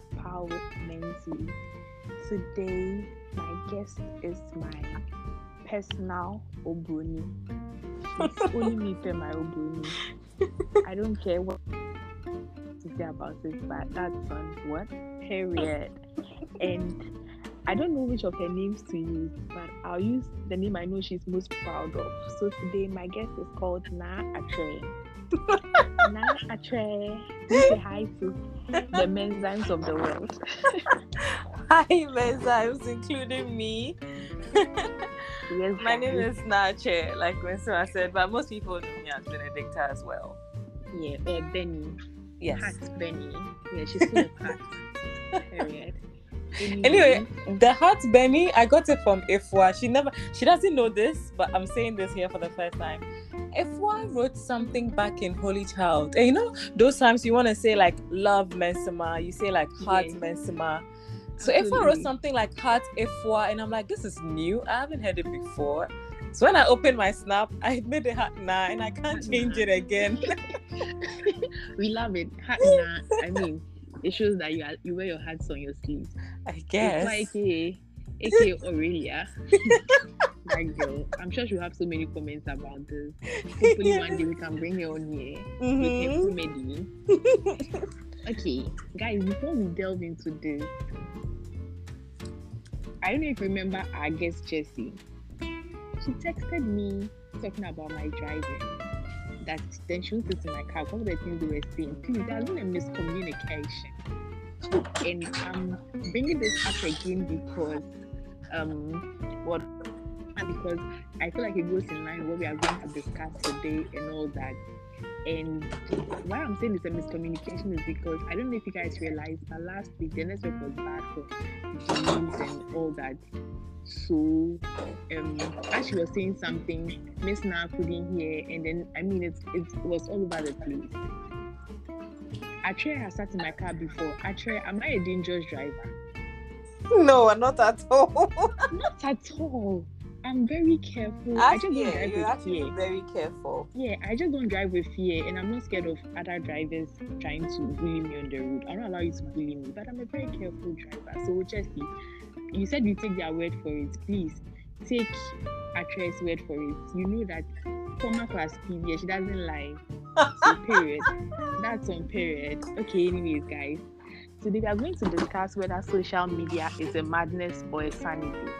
of Power with. Today, my guest is my personal Obroni. She's only me for my Obroni. I don't care what to say about it, but that's on what? Period. And I don't know which of her names to use, but I'll use the name I know she's most proud of. So today, my guest is called Na Atre. Say hi to the menzymes of the world. Hi, menzymes, including me. yes, My name is Nache, like Winston said, but most people know me as Benedicta as well. Yeah, uh, Benny. Yes. Hat Benny. Yeah, she's full of hats. Period. Mm-hmm. Anyway, the heart Benny, I got it from Ifwa. She never, she doesn't know this, but I'm saying this here for the first time. Ifwa wrote something back in Holy Child, and you know those times you want to say like love Mensima, you say like heart Yeah. Mensima. So Ifwa wrote something like heart Ifwa, and I'm like, this is new. I haven't heard it before. So when I opened my snap, I made it heart nah, and I can't change it again. we love it. Hat na, I mean, it shows that you are, you wear your hats on your sleeves. I It's guess. like eh, aka, aka Aurelia. that girl. I'm sure she'll have so many comments about this. Hopefully one day we can bring her on here with her comedy. okay, guys, before we delve into this, I don't know if you remember our guest Jessie. She texted me talking about my driving. That then she to in my car. One of the things they were saying, please, there's been a miscommunication. And I'm bringing this up again because, um, what? Because I feel like it goes in line with what we are going to discuss today and all that. And why I'm saying it's a miscommunication is because I don't know if you guys realized, but last week the network was bad for James and all that. So, um, as she was saying something, Miss Na couldn't hear, and then I mean, it, it was all over the place. Atre has sat in my car before. Atre, am I a dangerous driver? No, not at all. Not at all. I'm very careful. I just don't drive actually fear. very careful. Yeah, I just don't drive with fear, and I'm not scared of other drivers trying to bully me on the road. I don't allow you to bully me, but I'm a very careful driver. So, Jessie, you said you take their word for it. Please take Atre's word for it. You know that former class PV, she doesn't lie. So, period. That's on period. Okay, anyways, guys. Today we are going to discuss whether social media is a madness or a sanity.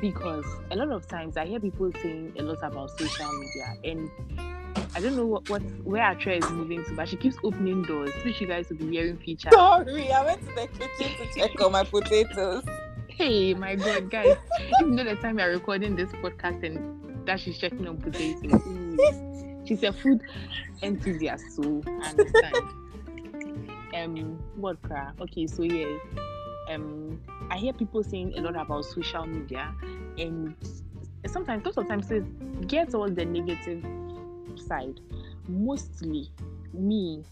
Because a lot of times I hear people saying a lot about social media, and I don't know what, what where Atre is moving to, but she keeps opening doors, which you guys will be hearing feature. Sorry, I went to the kitchen to check on my potatoes. Hey, my God, guys! you know the time we are recording this podcast and that she's checking on potatoes. She's a food enthusiast, so I understand. um, what cry? Okay, so yeah, um, I hear people saying a lot about social media, and sometimes, lots of times, it gets all the negative side. Mostly, me,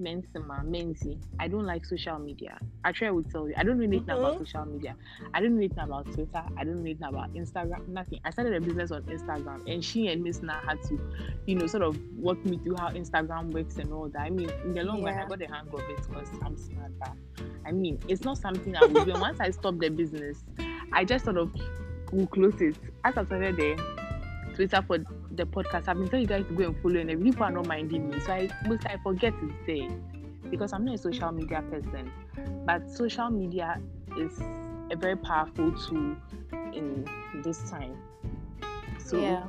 Mensima, Menzi, I don't like social media. I try to tell you, I don't know anything about Mhm. social media. I don't know anything about Twitter. I don't know anything about Instagram. Nothing. I started a business on Instagram, and she and Miss Na had to, you know, sort of walk me through how Instagram works and all that. I mean, in the long run, I Yeah. got the hang of it because I'm smart. But I mean, it's not something I would do. Once I stop the business, I just sort of will close it. As I started the Twitter for the podcast, I've been telling you guys to go and follow, and people are not minding me. So I most I forget to say because I'm not a social media person. But social media is a very powerful tool in this time. So, Yeah.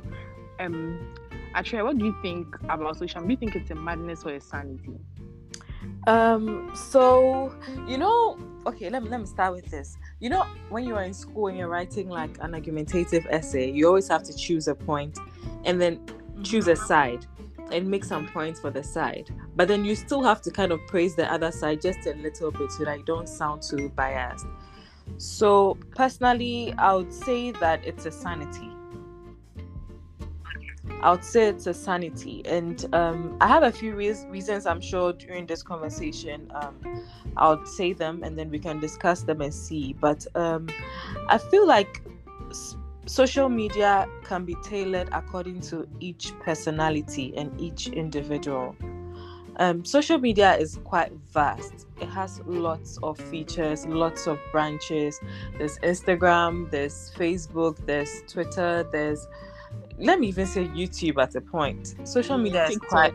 um, Atre, what do you think about social? Do you think it's a madness or a sanity? Um, so you know, okay, let me let me start with this. You know, when you are in school and you're writing like an argumentative essay, you always have to choose a point and then choose a mm-hmm. side and make some points for the side. But then you still have to kind of praise the other side just a little bit so that you don't sound too biased. So personally, I would say that it's a sanity. I would say it's a sanity, and um, I have a few reas reasons. I'm sure during this conversation, um, I'll say them, and then we can discuss them and see. But um, I feel like s- social media can be tailored according to each personality and each individual. um, social media is quite vast. It has lots of features, lots of branches. There's Instagram, there's Facebook, there's Twitter, there's let me even say YouTube at a point. Social media is quite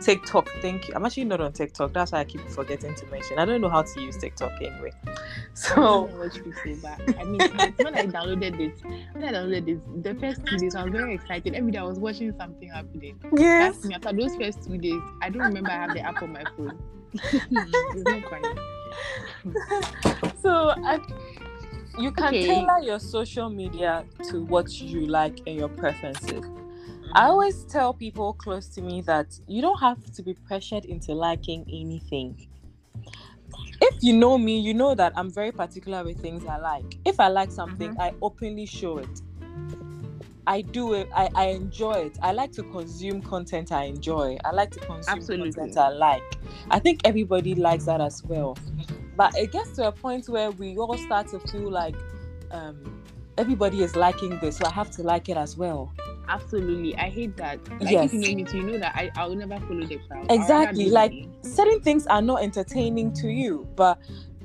TikTok. Thank you. I'm actually not on TikTok. That's why I keep forgetting to mention. I don't know how to use TikTok anyway. So what you say, but I mean, when I downloaded it, when I downloaded it, the first two days I was very excited. Every day I was watching something happening. yes, Me, after those first two days, I don't remember I have the app on my phone. it's not funny. so I, you can Okay. tailor your social media to what you like and your preferences. I always tell people close to me that you don't have to be pressured into liking anything. If you know me, you know that I'm very particular with things I like. If I like something, Mm-hmm. I openly show it. I do it. I, I enjoy it. I like to consume content I enjoy. I like to consume Absolutely. content I like. I think everybody likes that as well. But it gets to a point where we all start to feel like um, everybody is liking this, so I have to like it as well. Absolutely, I hate that. Like Yes. you know me, too, you know that I I will never follow the crowd. Exactly, like- me. certain things are not entertaining to you, but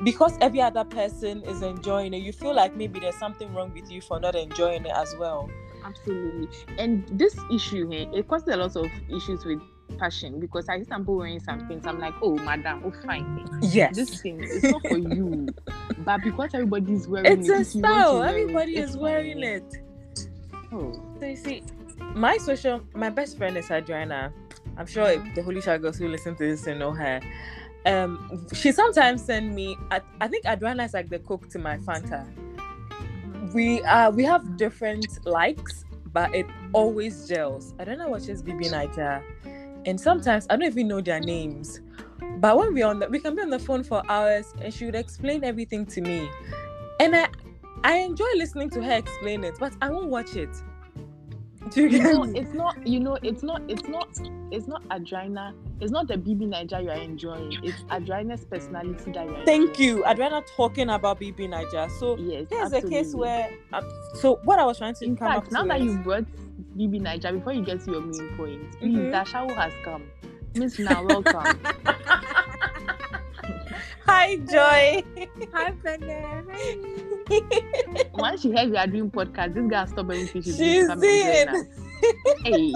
because every other person is enjoying it, you feel like maybe there's something wrong with you for not enjoying it as well. absolutely. And this issue, eh, it causes a lot of issues with fashion because I see some people wearing some things. I'm like, oh, madam, oh, fine. Yes. This thing is not for you, but because everybody's wearing it's it, a if you want to style. Everybody it's is wearing fine. it. Oh, So you see, my social, my best friend is Adriana. I'm sure if the Holy Child girls who listen to this will know her. Um, she sometimes send me. I, I think Adriana is like the Coke to my Fanta. We uh we have different likes, but it always gels. Adriana watches BBNaija, and sometimes I don't even know their names. But when we're on the, we can be on the phone for hours, and she would explain everything to me, and I I enjoy listening to her explain it, but I won't watch it. Do you you know, me? it's not. You know, it's not. It's not. It's not Adriana. It's not the BBNaija you are enjoying. It's Adriana's personality that you are. Thank enjoying. you. Rather talking about BBNaija. So Yes, here's a case absolutely. where. Um, so what I was trying to In come up fact, now that you brought BBNaija, before you get to your main point, please, Mhm. the shower has come. Miss now, welcome. Hi Joy. Hi, Benne. Once she heard we are doing podcast, this guy stop everything she's She's doing. to come and in. join. Hey,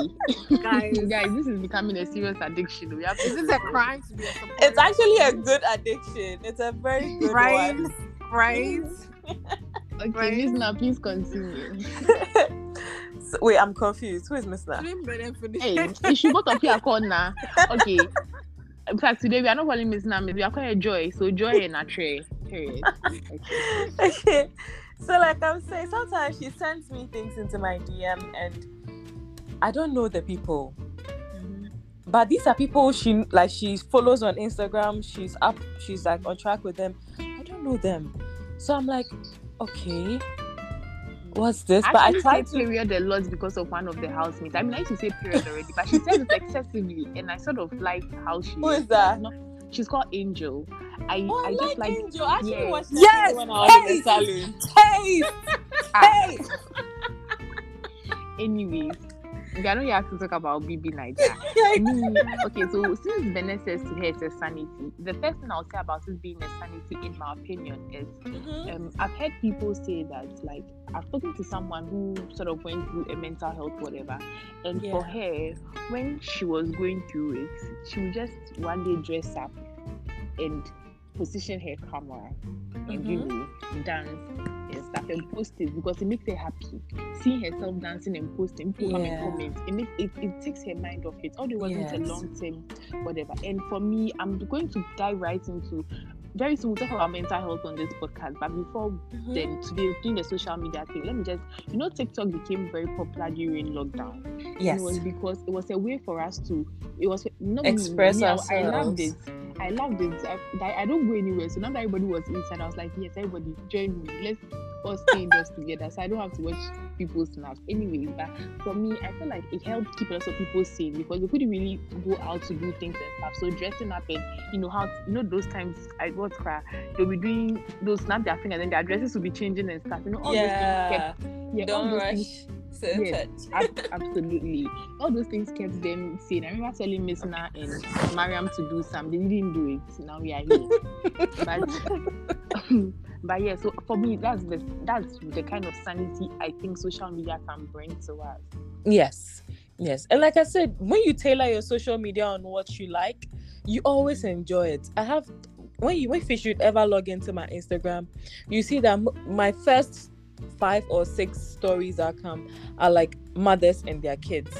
Guys, guys, this is becoming a serious addiction. We have to is a crime to be a supporter? It's actually a good addiction. It's a very good right, one. right. Okay, Right. Miss now, please continue. So, wait, I'm confused. Who is Miss Na? Slim Benne finish. Hey, is she both of you are called now? Okay. In fact, today we are not calling Miss Nam, we are calling Joy. So Joy and a tray. Period. Okay. okay. So like I'm saying, sometimes she sends me things into my DM and I don't know the people. But these are people she like she follows on Instagram. She's up, she's like on track with them. I don't know them. So I'm like, okay, what's this? I but I actually try say to period a lot because of one of the housemates. I mean, I used to say period already, but she says it excessively, and I sort of like how she. Who is that? No, she's called Angel. I Oh, I, I like, just like Angel. I actually yeah. watched Yes! yes! when I was in the Hey! salon. Hey! Ah, Hey! anyways. Are not here to talk about BBNaija. Me, okay, so since Bennett says to her it's a sanity, the first thing I'll say about it being a sanity, in my opinion, is Mhm. um, I've heard people say that like I've spoken to someone who sort of went through a mental health whatever, and for her, when she was going through it, she would just one day dress up and position her camera and you know dance and stuff and post it because it makes her happy. Seeing herself dancing and posting, people Yeah. and comment. It makes it, it takes her mind off it. Although it wasn't a long term whatever. And for me, I'm going to dive right into very soon we'll talk about mental health on this podcast. But before Mhm. then today doing the social media thing, let me just you know TikTok became very popular during lockdown. Yes. It was because it was a way for us to it was not Express me, I, I loved it. I loved it. I, I, don't go anywhere. So now that everybody was inside, I was like, yes, everybody join me. Let's all stay indoors together. So I don't have to watch people's snaps. Anyway, but for me, I feel like it helped keep a lot of people sane because they couldn't really go out to do things and stuff. So dressing up and you know how you know those times I got cry, they'll be doing those snap their finger and then their dresses will be changing and stuff. You know, all those things Yeah. kept yeah, Don't rush. things Yes. Ab- absolutely. All those things kept them sane. I remember telling Miss Na and Mariam to do something. They didn't do it. Now we are here. but um, but yeah, so for me that's the that's the kind of sanity I think social media can bring to us. Yes. Yes. And like I said, when you tailor your social media on what you like, you always enjoy it. I have when you if you should ever log into my Instagram, you see that my first five or six stories that come are like mothers and their kids.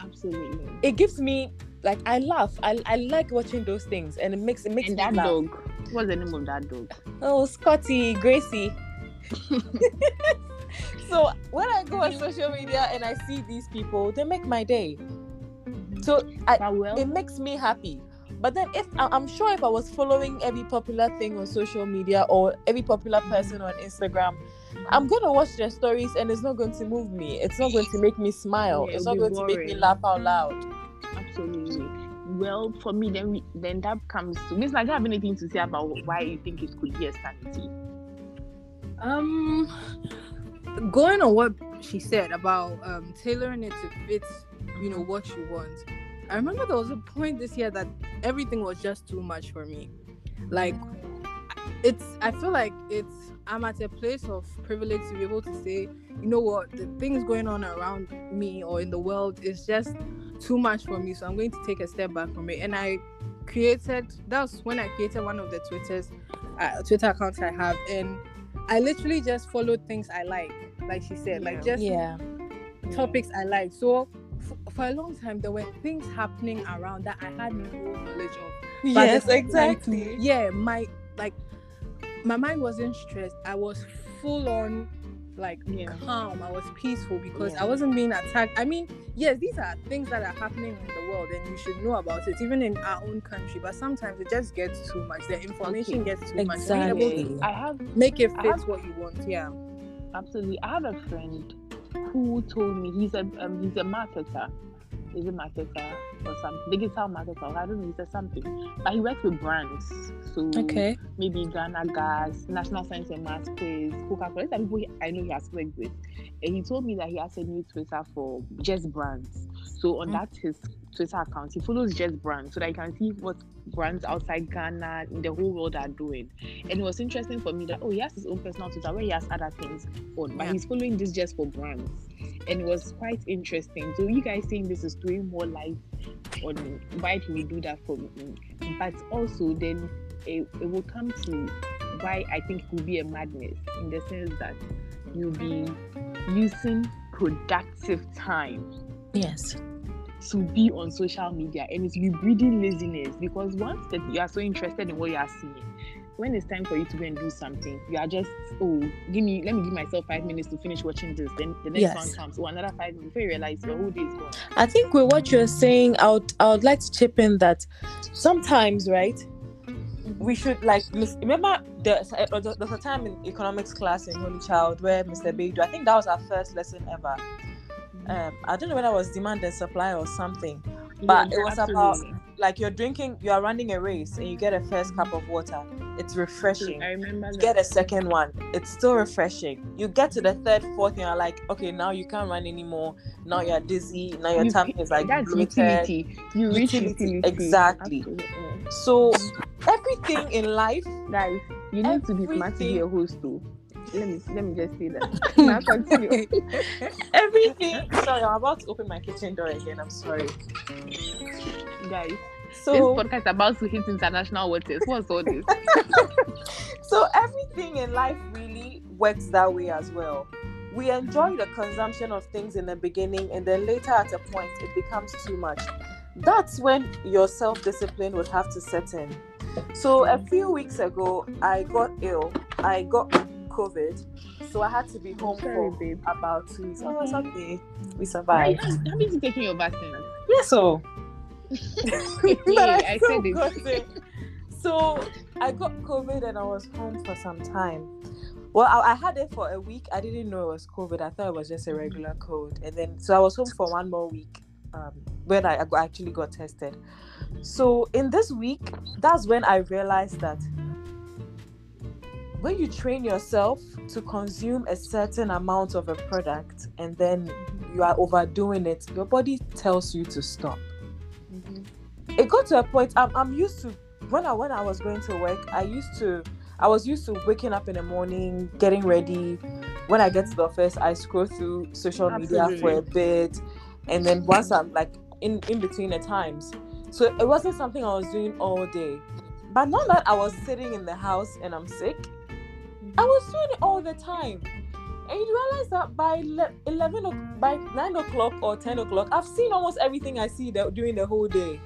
Absolutely. It gives me like I laugh. I, I like watching those things and it makes it makes And me that laugh. dog. What's the name of that dog? Oh, Scotty, Gracie. so when I go on social media and I see these people, they make my day. Mm-hmm. So I, it makes me happy. But then if I'm sure if I was following every popular thing on social media or every popular person on Instagram, I'm gonna watch their stories and it's not going to move me. It's not going to make me smile. Yeah, it's not be going to make me laugh out loud. absolutely. Well, for me, then we, then that comes to Miss. I don't have anything to say about why you think it could be a sanity. Um, going on what she said about um tailoring it to fit, you know, what you want. I remember there was a point this year that everything was just too much for me. Like, it's. I feel like it's. I'm at a place of privilege to be able to say, you know what, the things going on around me or in the world is just too much for me. So I'm going to take a step back from it. And I created. That's when I created one of the Twitters, uh, Twitter accounts I have, and I literally just followed things I like, like she said, like just Yeah. topics I like. So f- for a long time, there were things happening around that I had no knowledge of. But Yes, the same time, exactly. Yeah, my like my mind wasn't stressed. I was full on like Yeah. calm. I was peaceful because Yeah. I wasn't being attacked. I mean, yes, these are things that are happening in the world and you should know about it, even in our own country. But sometimes it just gets too much. The information gets too much. Exactly. to I have make it fit have- what you want. Yeah. absolutely. I have a friend who told me he's a um, he's a marketer. He's a marketer or some digital marketer. I don't know. He said something, but he works with brands. So Okay. maybe Ghana Gas, National Science and Maths Quiz, Coca Cola. These are people I know he has worked with. And he told me that he has a new Twitter for just brands. So on Mm. that his Twitter account, he follows just brands so that he can see what brands outside Ghana in the whole world are doing. And it was interesting for me that oh he has his own personal Twitter where he has other things on, but Yeah. he's following this just for brands. And it was quite interesting. So you guys saying this is doing more light on why do we do that for me? But also then it, it will come to why I think it will be a madness in the sense that you'll be using productive time Yes. to be on social media and it's be breeding laziness because once that you are so interested in what you are seeing, when it's time for you to go and do something, you are just oh give me let me give myself five minutes to finish watching this. Then the next Yes. one comes, oh another five minutes before you realize your whole day is gone. I think with what you're saying, I would I would like to chip in that sometimes, right? We should like remember there's uh, there was a time in economics class in Holy Child where Mr. Beidou, I think that was our first lesson ever. Um, I don't know whether it was demand and supply or something. But Yeah, it was about- absolutely. Like you're drinking, you are running a race and you get a first cup of water. It's refreshing. I remember You that. get a second one, it's still refreshing. You get to the third, fourth, and you're like, okay, now you can't run anymore. Now you're dizzy. Now your You- tummy is like that's bloated. utility. You reach Utility, utility. exactly. Absolutely. So everything in life, Guys, you need to be smart to be a host too. Let me let me just say that. now continue. everything. sorry, I'm about to open my kitchen door again. I'm sorry. Guys, So this podcast about to hit international waters. What's all this? so everything in life really works that way as well. We enjoy the consumption of things in the beginning, and then later at a point, it becomes too much. That's when your self discipline would have to set in. So, a few weeks ago, I got ill. I got COVID. So, I had to be home Sorry, for babe. about two weeks. Oh, it's okay. We Have survived. you taken your vaccine? Yes, so. But I still said it. got it. So I got COVID and I was home for some time. Well, I, I had it for a week. I didn't know it was COVID. I thought it was just a regular cold. And then, so I was home for one more week um, when I, I actually got tested. So in this week, that's when I realized that when you train yourself to consume a certain amount of a product and then you are overdoing it, your body tells you to stop. Mhm. It got to a point I'm, I'm used to when I when I was going to work, I used to I was used to waking up in the morning, getting ready. When I get to the office, I scroll through social media for a bit, and then once I'm like in in between the times, so it wasn't something I was doing all day. But now that I was sitting in the house and I'm sick, I was doing it all the time. And you realize that by le- 11 o- by 9 o'clock or 10 o'clock, I've seen almost everything I see that during the whole day.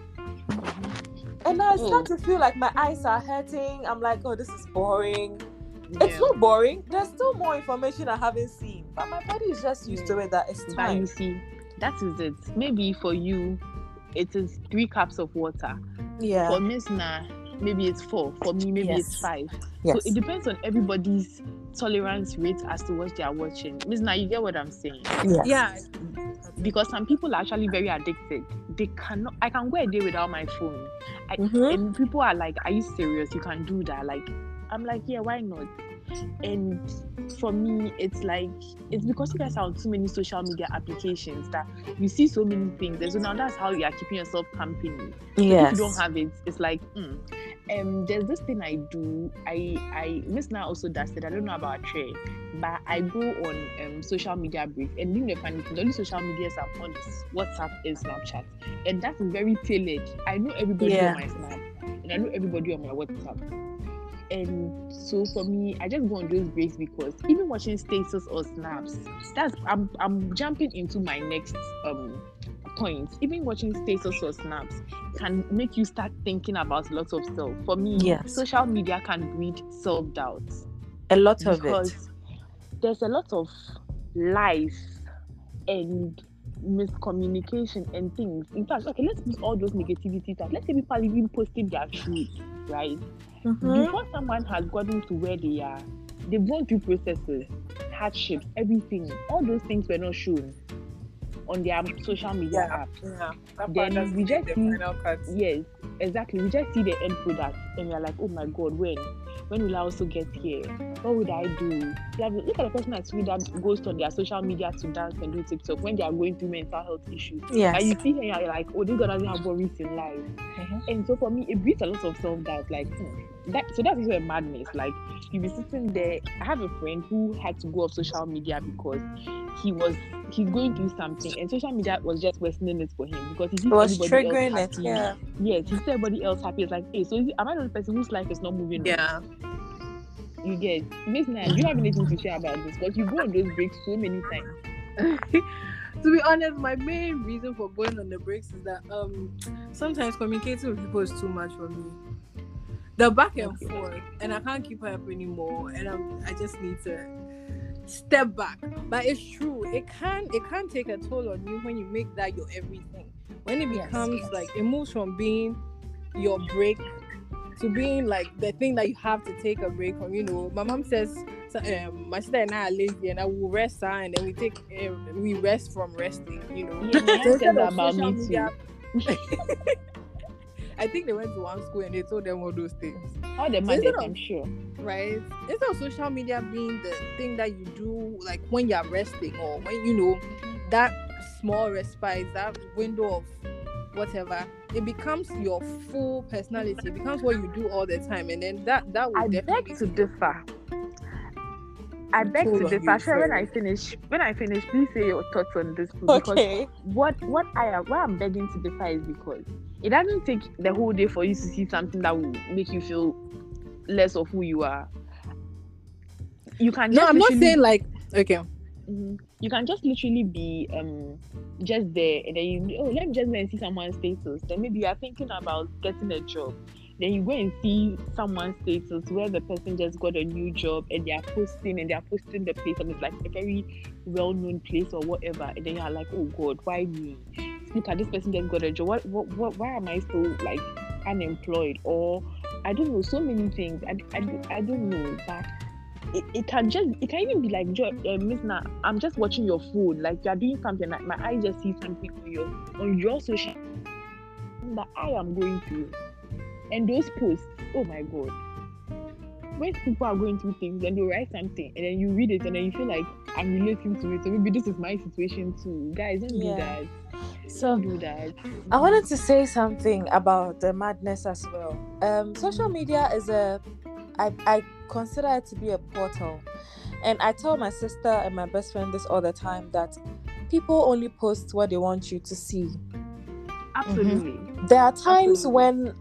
And I start mm. to feel like my eyes are hurting. I'm like, oh, this is boring. It's not boring. There's still more information I haven't seen. But my body is just used to it that it's But you see, that is it. Maybe for you, it is three cups of water. Yeah. For Miss Na, maybe it's four. For me, maybe it's five. Yes. So it depends on everybody's tolerance rate as to what they are watching. Miss Na, you get what I'm saying? yes. Yeah. Because some people are actually very addicted. They cannot. I can go a day without my phone. I, Mhm. and people are like, "Are you serious? You can do that?" Like, I'm like, "Yeah, why not?" And for me, it's like it's because you guys are on too many social media applications that you see so many things. And so now that's how you are keeping yourself company. Yes. If you don't have it, it's like, mm. Um, there's this thing I do. I, I, Miss Na also does it. I don't know about Trey, but I go on um social media break and being the funny thing, the only social medias I'm on is WhatsApp and Snapchat, and that's very tailored. I know everybody Yeah. on my Snap, and I know everybody on my WhatsApp. And so for me, I just go on those breaks because even watching status or snaps, that's I'm I'm jumping into my next um point. Even watching status or snaps can make you start thinking about lots of self. For me, Yes. social media can breed self doubt A lot of it. because there's a lot of lies and miscommunication and things. In fact, okay, let's put all those negativity that let's say people even posting their truth, right? Mhm. Before someone has gotten to where they are, they've gone through processes, hardships, everything. All those things were not shown on their social media Yeah. app. Yeah. Then we just see- Yes, exactly. We just see the end product and we're like, oh my god, when? When will I also get here? What would I do? Like, look at the person at Sweden that goes on their social media to dance and do TikTok when they are going through mental health issues. Yeah, And you see her, you're like, oh, this girl doesn't have worries in life. Mhm. And so for me, it breeds a lot of self doubt. Like, hmm, that. So that's also a madness. Like, you be sitting there. I have a friend who had to go off social media because he was he's going through something, and social media was just worsening it for him because he It was triggering it. happy. Yeah. Yes, he see everybody else happy. It's like, hey, so is- am I the only person whose life is not moving? on? Yeah. You get Miss Nan, do you have anything to share about this? Because you go on those breaks so many times. to be honest, my main reason for going on the breaks is that um sometimes communicating with people is too much for me. The back and forth, and I can't keep up anymore, and I'm I just need to step back. But it's true, it can it can take a toll on you when you make that your everything. When it becomes yes. like it moves from being your break to being like the thing that you have to take a break from. You know, my mom says so, um, my sister and I are lazy, and I will rest, her, and then we take uh, we rest from resting. You know, Yeah, So mom says instead that about social me media- too. I think they went to one school and they told them all those things, All the So mothers, instead of- I'm sure. right? Instead of social media being the thing that you do, like when you're resting or when you know that small respite, that window of whatever, it becomes your full personality. It becomes what you do all the time, and then that that will I definitely beg to differ. I beg to differ. Sure, when. I finish, when I finish, please say your thoughts on this. Because Okay. what what I am why I'm begging to differ is because it doesn't take the whole day for you to see something that will make you feel less of who you are. You can No, just No I'm not saying like okay. Mhm. you can just literally be um just there and then you oh let me just and see someone's status then maybe you are thinking about getting a job then you go and see someone's status where the person just got a new job and they are posting and they are posting the place and it's like a very well-known place or whatever. And then you're like oh god why me? Look at this person just got a job. What, what, what why am i still like unemployed? Or i don't know so many things. I, I, I don't know but it, it can just it can even be like uh, Miss Na, I'm just watching your phone. Like you're doing something. Like my eye just sees something on your on your social that I am going through and those posts oh my god when people are going through things and they write something and then you read it and then you feel like I'm relating to it, so maybe this is my situation too. Guys, don't Yeah. do that. So Don't that. I wanted to say something about the madness as well. Um, social media is a, I, I consider it to be a portal. And I tell my sister and my best friend this all the time that people only post what they want you to see. Absolutely. There are times Absolutely. when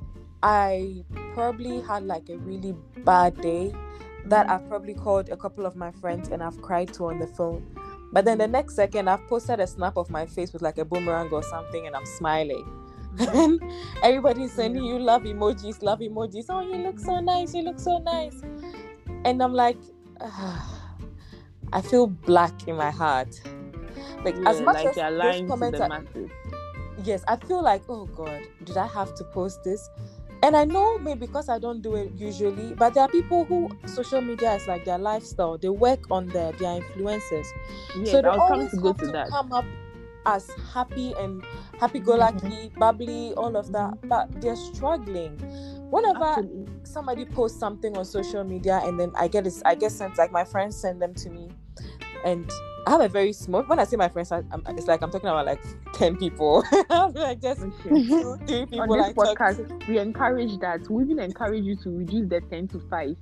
I probably had like a really bad day that I've probably called a couple of my friends and I've cried to on the phone. But then the next second, I've posted a snap of my face with like a boomerang or something and I'm smiling. And everybody's sending you love emojis, love emojis. Oh, you look so nice, you look so nice. And I'm like, I feel black in my heart. Like, as much like as you're those lying to comments the are, masses. yes, I feel like, oh God, did I have to post this? And I know maybe because I don't do it usually, but there are people who social media is like their lifestyle. They work on their their influencers. Yes, so they always to go have to come up as happy and happy-go-lucky, mm-hmm. bubbly, all of that. But they're struggling. Whenever Absolutely. somebody posts something on social media and then I get this, I get sent like my friends send them to me, and I have a very small. When I say my friends, I, I'm, it's like I'm talking about like ten people. like just Okay. two, three On this I talk to. we encourage that. We even encourage you to reduce the 10 to 5.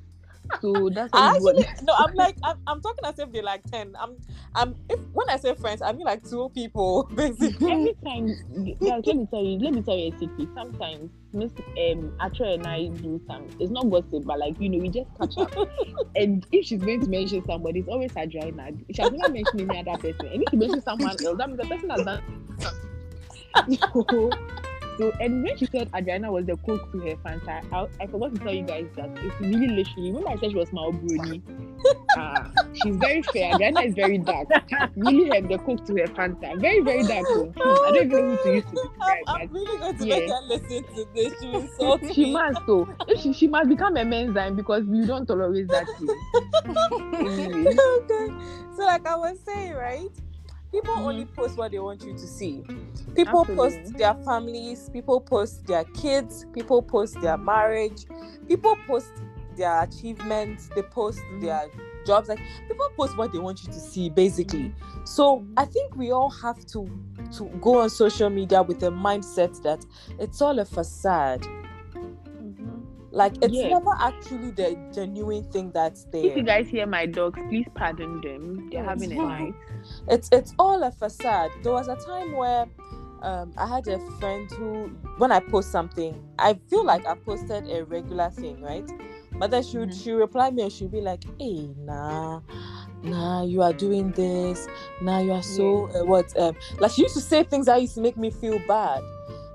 So that's I what actually no, I'm like I'm, I'm talking as if they're like ten. I'm I'm if when I say friends, I mean like two people basically. every time guys let me tell you let me tell you a secret. Sometimes miss um Atre and I do some it's not gossip but like you know we just catch up. And if she's going to mention somebody it's always Adriana she has never mentioned any other person and if she mentions someone else that means the person has done so, so and when she said Adriana was the Coke to her Fanta I, I forgot to tell you guys that it's really literally remember I said she was my Obroni Ah, she's very fair. Adriana is very dark. Really, um, the Coke to her Fanta. Very, very dark. oh. I don't even know who to use to I'm, I'm really going to yeah. make her listen to this. She will insult. She must so she, she must become a men's dime because we don't tolerate that. Anyway. okay. So like I was saying, right? People Mhm. only post what they want you to see. People Absolutely. post their families, people post their kids, people post their marriage, people post their achievements, they post Mhm. their jobs. Like people post what they want you to see, basically. So I think we all have to to go on social media with a mindset that it's all a facade. Like it's Yeah. never actually the genuine thing that's there. If you guys hear my dogs, please pardon them. They're having a night. it's it's all a facade. There was a time where um, I had a friend who, when I post something, I feel like I posted a regular thing, right? But then she would Mhm. she reply me and she'd be like, "Hey, nah, nah, you are doing this. Nah, you are so uh, what? Um, like she used to say things that used to make me feel bad.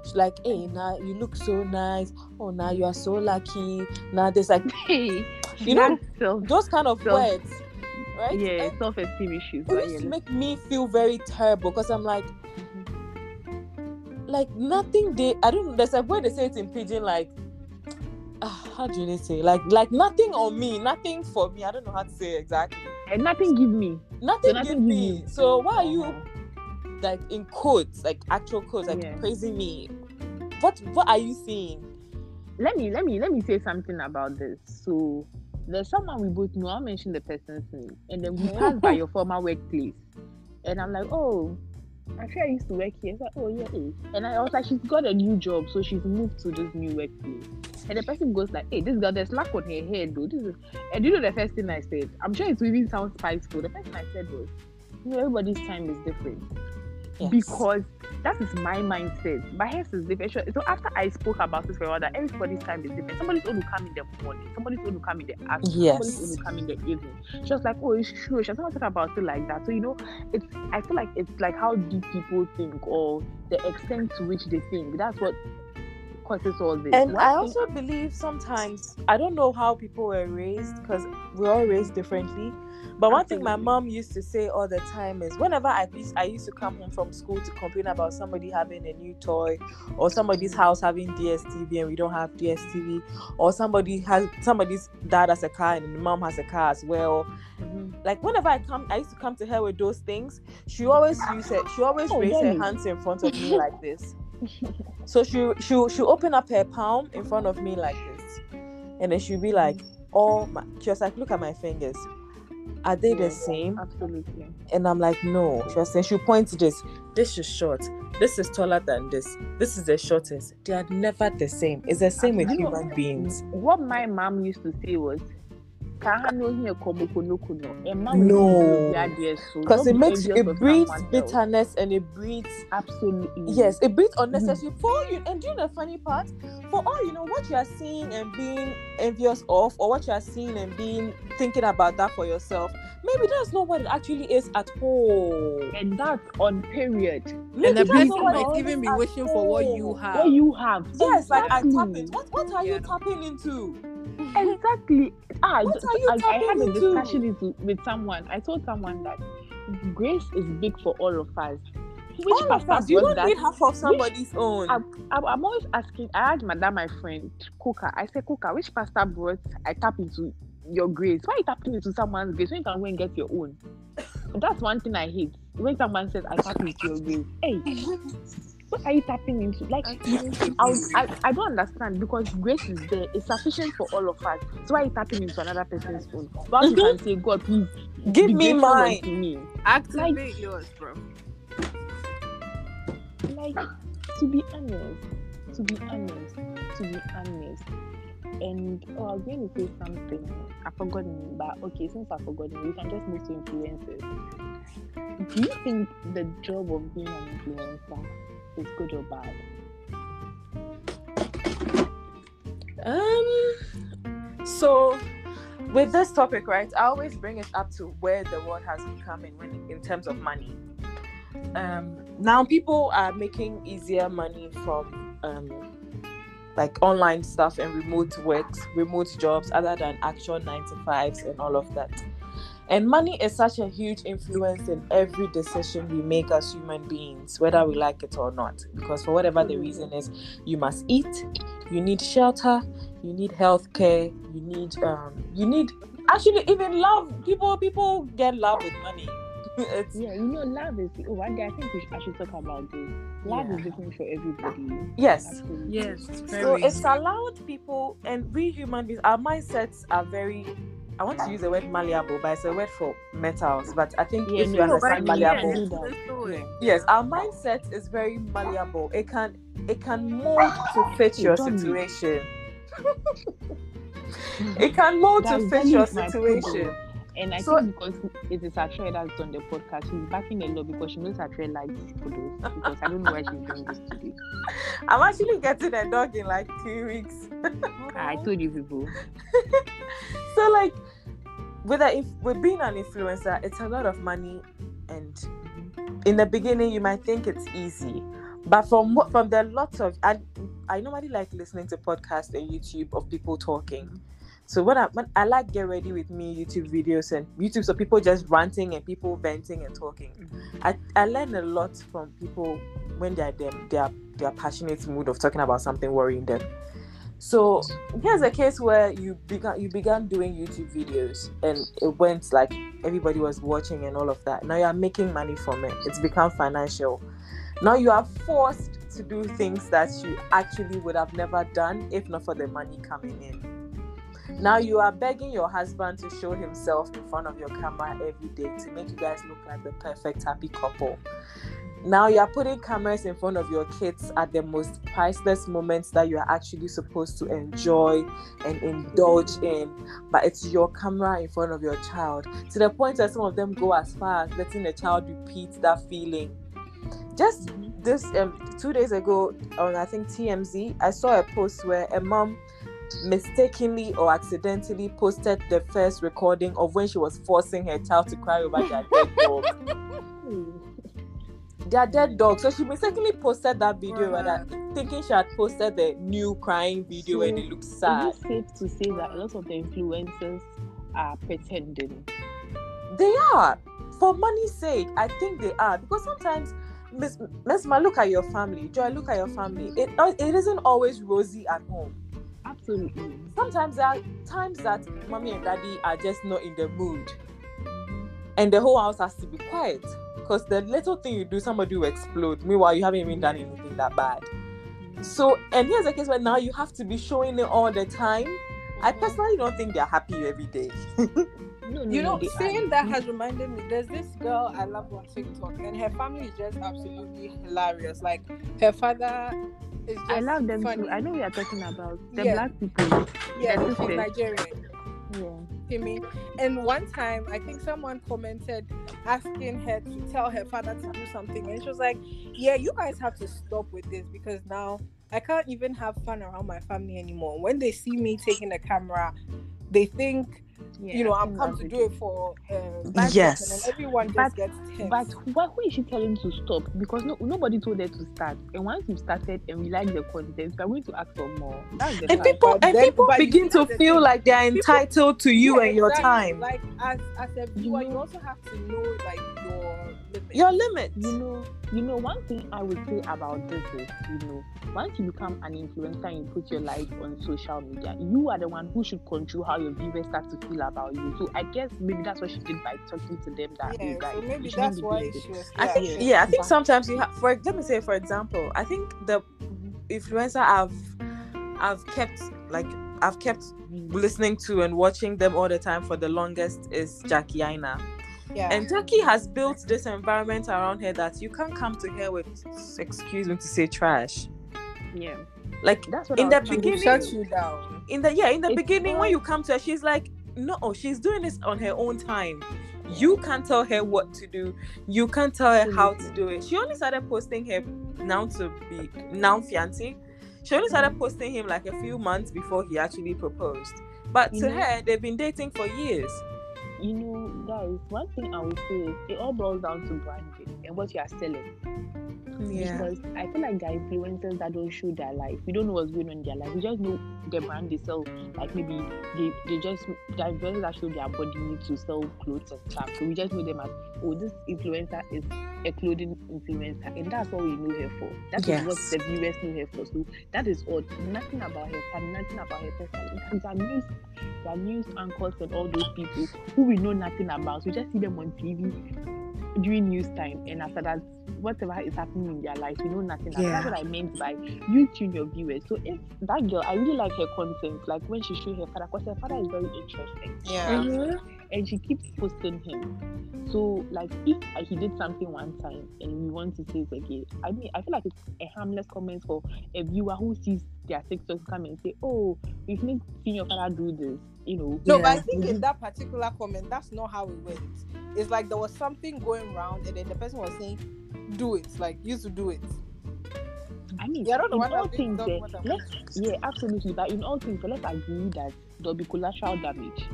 She's like, "Hey, nah, you look so nice. Oh, nah, you are so lucky. Now Nah, there's like Hey, You know, self, those kind of So- words, right? yeah, And- self-esteem issues. it But used yeah, to make me feel very terrible because I'm like, like nothing they I don't there's a way they say it in pidgin like ah, how do they say like like nothing on me nothing for me I don't know how to say exactly and nothing give me. nothing, nothing give me you. so why are you Uh-huh. Like in quotes like actual quotes like Yeah. praising me what what are you seeing let me let me let me say something about this. So there's someone we both know. I'll mention the person's name, and then we passed by your former workplace, and I'm like, oh, I'm I used to work here. It's like, oh yeah, eh. and I was like, she's got a new job, so she's moved to this new workplace. And the person goes like, hey, this girl, there's lack on her head, though. This is, and you know the first thing I said. I'm sure it even sounds spiteful. The first thing I said was, you know, everybody's time is different Yes. because that is my mindset. But hers is different. So after I spoke about this for a while, that everybody's time is different. Somebody's going to come in the morning, somebody's going to come in the afternoon, Yes. somebody's going to come in the evening. She was like, oh, it's true. She was not talking about it like that. So you know, it's I feel like it's like how deep people think or the extent to which they think. That's what causes all this. and One I thing- also believe sometimes I don't know how people were raised because we're all raised differently. But one thing my mom used to say all the time is whenever I used, I used to come home from school to complain about somebody having a new toy or somebody's house having DSTV and we don't have DSTV or somebody has somebody's dad has a car and the mom has a car as well. Mhm. Like whenever I come I used to come to her with those things, she always used it she always Oh, raise her hands in front of me like this. So she she she open up her palm in front of me like this, and then she'll be like, "Oh my she was like, look at my fingers. Are they the same? Absolutely. And I'm like, no. She was saying she points this. This is short. This is taller than this. This is the shortest. They are never the same. It's the same with You know, human beings. What my mom used to say was, "Kaha no hiya komoko no kuno." Emma No. will be there, so Because it makes it breeds bitterness and it breeds Absolutely. Yes, it breeds mm-hmm. unnecessary for you. And do you know the funny part? For all you know, what you are seeing and being envious of, or what you are seeing and being thinking about that for yourself, maybe that's not what it actually is at all. And that's on period. Maybe and the that's person not what it might even be wishing for what you have. What you have. Yes, like I tap it. What what are you tapping into? Exactly. Ah, What are you I, I had a discussion into, with someone. I told someone that grace is big for all of us. Which All of pastor us. You don't that? need half of somebody's own. I'm, I'm I'm always asking. I asked Madam, my friend, Coca. I said, Coca, which pastor brought I tap into your grace? Why are you tapping into someone's grace when you can go and get your own? That's one thing I hate. When someone says I tap into your grace, hey, what are you tapping into? Like, I, I, I don't understand because grace is there. It's sufficient for all of us. So why are you tapping into another person's phone? But you can say, God, please Give me grateful mine. unto me. Activate yours, bro. like to be honest, to be honest, to be honest. And oh, I was going to say something. I've forgotten, but okay, since I've forgotten, we can just move to influencers. Do you think the job of being an influencer is good or bad? Um. So, with this topic, right, I always bring it up to where the world has become in in terms of money. Um. Now people are making easier money from um, like online stuff and remote works, remote jobs, other than actual nine to fives and all of that. And money is such a huge influence in every decision we make as human beings, whether we like it or not. Because for whatever the reason is, you must eat, you need shelter, you need health care, you need um you need actually even love. People people get love with money. it's Yeah, you know, love is. Oh, one day I think we should, I should talk about this. Love Yeah. is different for everybody. yes. Absolutely. Yes, very. So it's allowed people and we human beings, our mindsets are very I want to use the word malleable, but it's a word for metals. But I think Yeah, if you no, understand but I mean, yeah, malleable, do that. Let's do it. yes, our mindset is very malleable. It can it can mold to fit your situation. It can mold to fit your situation. And I So- think because it is Atre that's on the podcast, she's backing a lot because she knows Atre likes photos. Because I don't know why she's doing this today. I'm actually getting a dog in like two weeks. I told you people. so like with if with being an influencer it's a lot of money and in the beginning you might think it's easy but from from the lots of and i normally like listening to podcasts and youtube of people talking. So when i when i like get ready with me youtube videos and youtube so people just ranting and people venting and talking. I i learn a lot from people when they're them they're they're passionate mood of talking about something worrying them so here's a case where you began you began doing YouTube videos and it went like everybody was watching and all of that. Now you are making money from it. It's become financial. Now you are forced to do things that you actually would have never done if not for the money coming in. Now you are begging your husband to show himself in front of your camera every day to make you guys look like the perfect happy couple. Now you are putting cameras in front of your kids at the most priceless moments that you are actually supposed to enjoy and indulge in, but it's your camera in front of your child to the point that some of them go as far as letting the child repeat that feeling. Just this um, two days ago on I think TMZ, I saw a post where a mom mistakenly or accidentally posted the first recording of when she was forcing her child to cry over their dead dog. Their dead dog. So she mistakenly posted that video rather thinking she had posted the new crying video and it looks sad. Is it safe to say that a lot of the influencers are pretending? They are. For money's sake, I think they are. Because sometimes Miss Miss Ma, look at your family. Joy, look at your family. It uh, it isn't always rosy at home. Absolutely. sometimes there are times that mommy and daddy are just not in the mood and the whole house has to be quiet because the little thing you do somebody will explode meanwhile you haven't even done anything that bad so and here's a case where now you have to be showing it all the time I personally don't think they're happy every day. No, no, You know, they saying aren't. that has reminded me. There's this girl I love on TikTok, and her family is just absolutely hilarious. Like her father is just I love them funny. too. I know we are talking about the Yeah. black people. Yeah, They're she's. Nigerian. Yeah. Timmy. And one time, I think someone commented asking her to tell her father to do something, and she was like, "Yeah, you guys have to stop with this because now I can't even have fun around my family anymore. When they see me taking a camera, they think." yeah you know, I I'm come to do it for um, But- and Yes. then everyone just But- gets tense. But why, who is she telling to stop? Because no, nobody told her to start. And once you've started and we like the content, we're going to ask for more. That's the and fact. people But and then- people begin to feel thing. like they're entitled to you Yeah, and your exactly. time. Like as as a viewer, you know- also have to know like your limits. Your limits. you know, you know, one thing I would say about this is, you know, once you become an influencer and you put your life on social media, you are the one who should control how your viewers start to feel about you. So I guess maybe that's what she did by talking to them that yeah, hey, guys, so maybe shouldn't that's why doing this. she was. I think yeah. yeah, I think But- sometimes you have for let me say for example, I think the influencer I've I've kept like I've kept listening to and watching them all the time for the longest is Jackie Aina. Yeah. And Jackie has built this environment around her that you can't come to her with excuse me to say trash. Yeah, Like that's what in I the was trying Will to beginning shut you down. in the yeah, in the It's beginning when you come to her, she's like, No, she's doing this on her own time. You can't tell her what to do. You can't tell her how to do it. She only started posting her now to be now fiancé. She only started posting him like a few months before he actually proposed. But to Mhm. her, they've been dating for years. You know, guys, one thing I would say is it all boils down to branding and what you are selling. Because I feel like there are influencers that don't show their life. We don't know what's going on in their life. We just know the brand they sell. Like maybe they, they just the influencers that show their body to sell clothes and stuff. So we just know them as oh this influencer is a clothing influencer and that's all we know her for. That is what the viewers know her for. So that is all. Nothing about her family, nothing about her personality. In fact, There are news there are news anchors and all those people who we know nothing about. We just see them on TV during news time and after that whatever is happening in their lives we know nothing about. that's what i meant by you tune your viewers so if that girl i really like her content like when she show her father because her father is very interesting Yeah. Mhm. And she keeps posting him. So like if he did something one time and we want to say it again i mean i feel like it's a harmless comment for a viewer who sees their tiktok come and say oh we've seen your father do this you know. No, but I think in that particular comment, that's not how it went. It's like there was something going around, and then the person was saying, "Do it, like you to do it." i mean Yeah, I don't know in all things eh, let's yeah absolutely. But in all things let's agree that there'll be collateral damage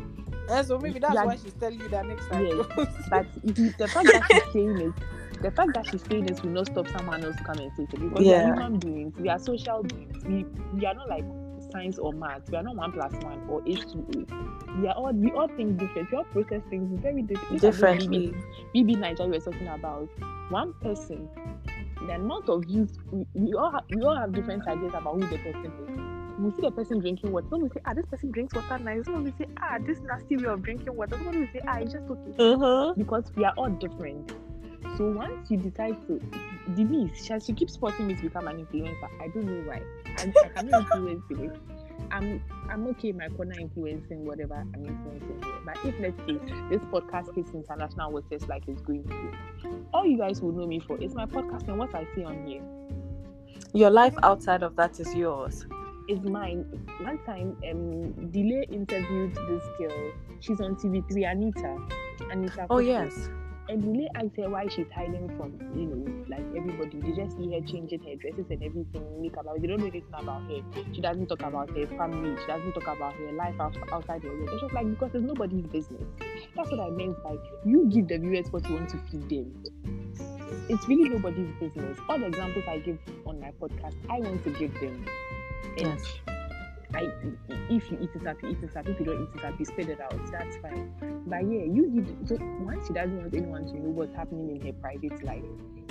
And so maybe that's Yeah. why she's telling you that next time. Yes. But if you, the fact that she's saying it, the fact that she's saying this will not stop someone else to come and say it because we are human beings, we are social beings. We we are not like science or math. We are not one plus one or H two O. We are all we all think different. We all process things very different. Differently. BBNaija we're talking about one person. The amount of youth we, we all have, we all have different ideas about who the person is. We see the person drinking water. Some will say, ah, this person drinks water nice. Some will say, ah, this nasty way of drinking water. Some will say, ah, it's just okay Mhm. because we are all different. So once you decide to, Denise, she, she keeps forcing me to become an influencer. I don't know why. I, I cannot influence it. I'm I'm okay in my corner influencing whatever I'm influencing here. But if let's say this podcast hits international what waters like it's going to, all you guys will know me for is my podcast and what I say on here Your life outside of that is yours. Is mine. One time, um, Delay interviewed this girl. She's on TV3, Anita. Anita. Oh Kofi. yes. And Delay asked her why she's hiding from, you know, like everybody. They just see her changing her dresses and everything, makeup. They don't know anything about her. She doesn't talk about her family. She doesn't talk about her life outside her world. It's just like because it's nobody's business. That's what I meant by you give the viewers what you want to feed them. It's really nobody's business. All the examples I give on my podcast, I want to give them. And Yes. I, if you eat it up, you eat it up. If you don't eat it up, you spit it out. That's fine. But yeah, you did. So once she doesn't want anyone to know what's happening in her private life,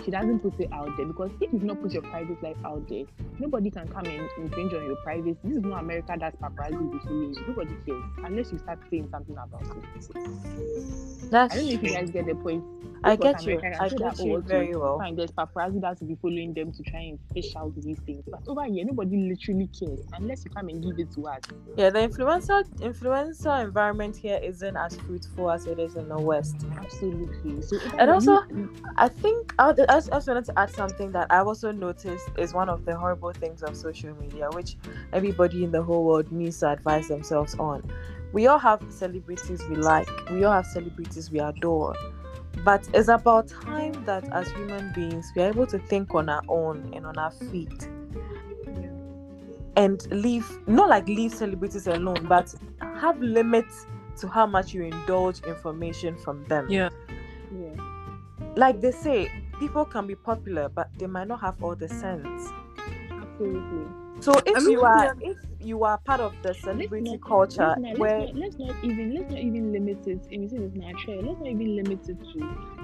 she doesn't put it out there because if you've not put your private life out there, nobody can come and infringe on your privacy. This is not America that's paparazzi will follow you. Nobody cares unless you start saying something about it. That's I don't know if you guys get the point. I get you. America, I so get that, oh, you oh, okay, very well. Fine, there's paparazzi that will be following them to try and fish out these things. But over here, nobody literally cares unless you come and give it to us. Yeah, the influencer influencer environment here isn't as fruitful as it is in the West. Absolutely. So And also- you- I think I I just I just wanted to add something that I also noticed is one of the horrible things of social media, which everybody in the whole world needs to advise themselves on. We all have celebrities we like, we all have celebrities we adore, but it's about time that as human beings we are able to think on our own and on our feet and leave not like leave celebrities alone, but have limits to how much you indulge information from them. Yeah. yeah. like they say, people can be popular, but they might not have all the sense. Absolutely. So if I mean, you are if you are part of the celebrity not- culture let's not, where let's, not, let's not even let's not even limit it. You say it's natural. Let's not even limit it to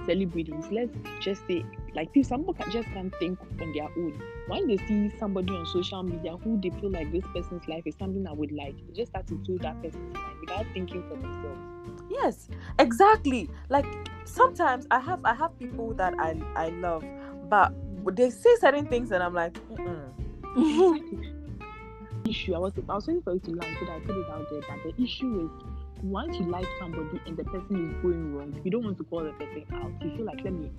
celebrities. Let's just say like people, some people just can't think on their own. When they see somebody on social media who they feel like this person's life is something I would like, they just start to do that person's life without thinking for themselves. yes, exactly. Like sometimes I have I have people that I I love, but they say certain things and I'm like, Mm-mm. issue. I was I was waiting for you to learn so that I put it out there that the issue is once you like somebody and the person is going wrong, you don't want to call the person out. You feel like let me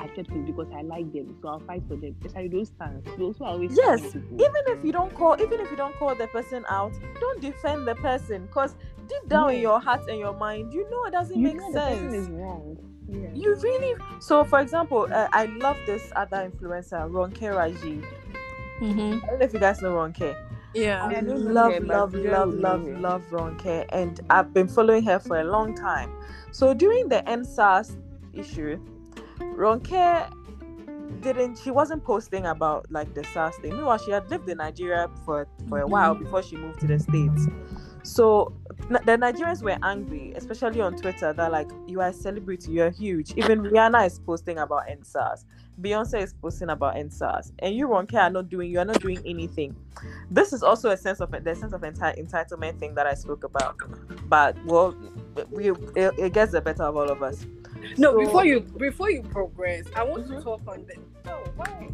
accept it because I like them, so I'll fight for them. Especially those stands. Those who are always Yes, even if you don't call even if you don't call the person out, don't defend the person because deep down in your heart and your mind, you know it doesn't you make know sense. the person is wrong. Yeah. You really so for example, uh, I love this other influencer, Ronke Raji. Hmm I don't know if you guys know Ronke. Yeah. I don't know love, her, love, love, love, yeah. love Ronke, and I've been following her for a long time. So during the EndSARS issue, Ronke didn't. She wasn't posting about like the SARS thing. Meanwhile, she had lived in Nigeria for for a while before she moved to the states. So n- the Nigerians were angry, especially on Twitter. That like you are a celebrity, you're huge. Even Rihanna is posting about EndSARS. Beyonce is posting about EndSARS, and you Ronke are not doing. You are not doing anything. This is also a sense of the sense of enti- entitlement thing that I spoke about. But well, we it, it gets the better of all of us. No, So- before you before you progress, I want to Mhm. talk on the no why.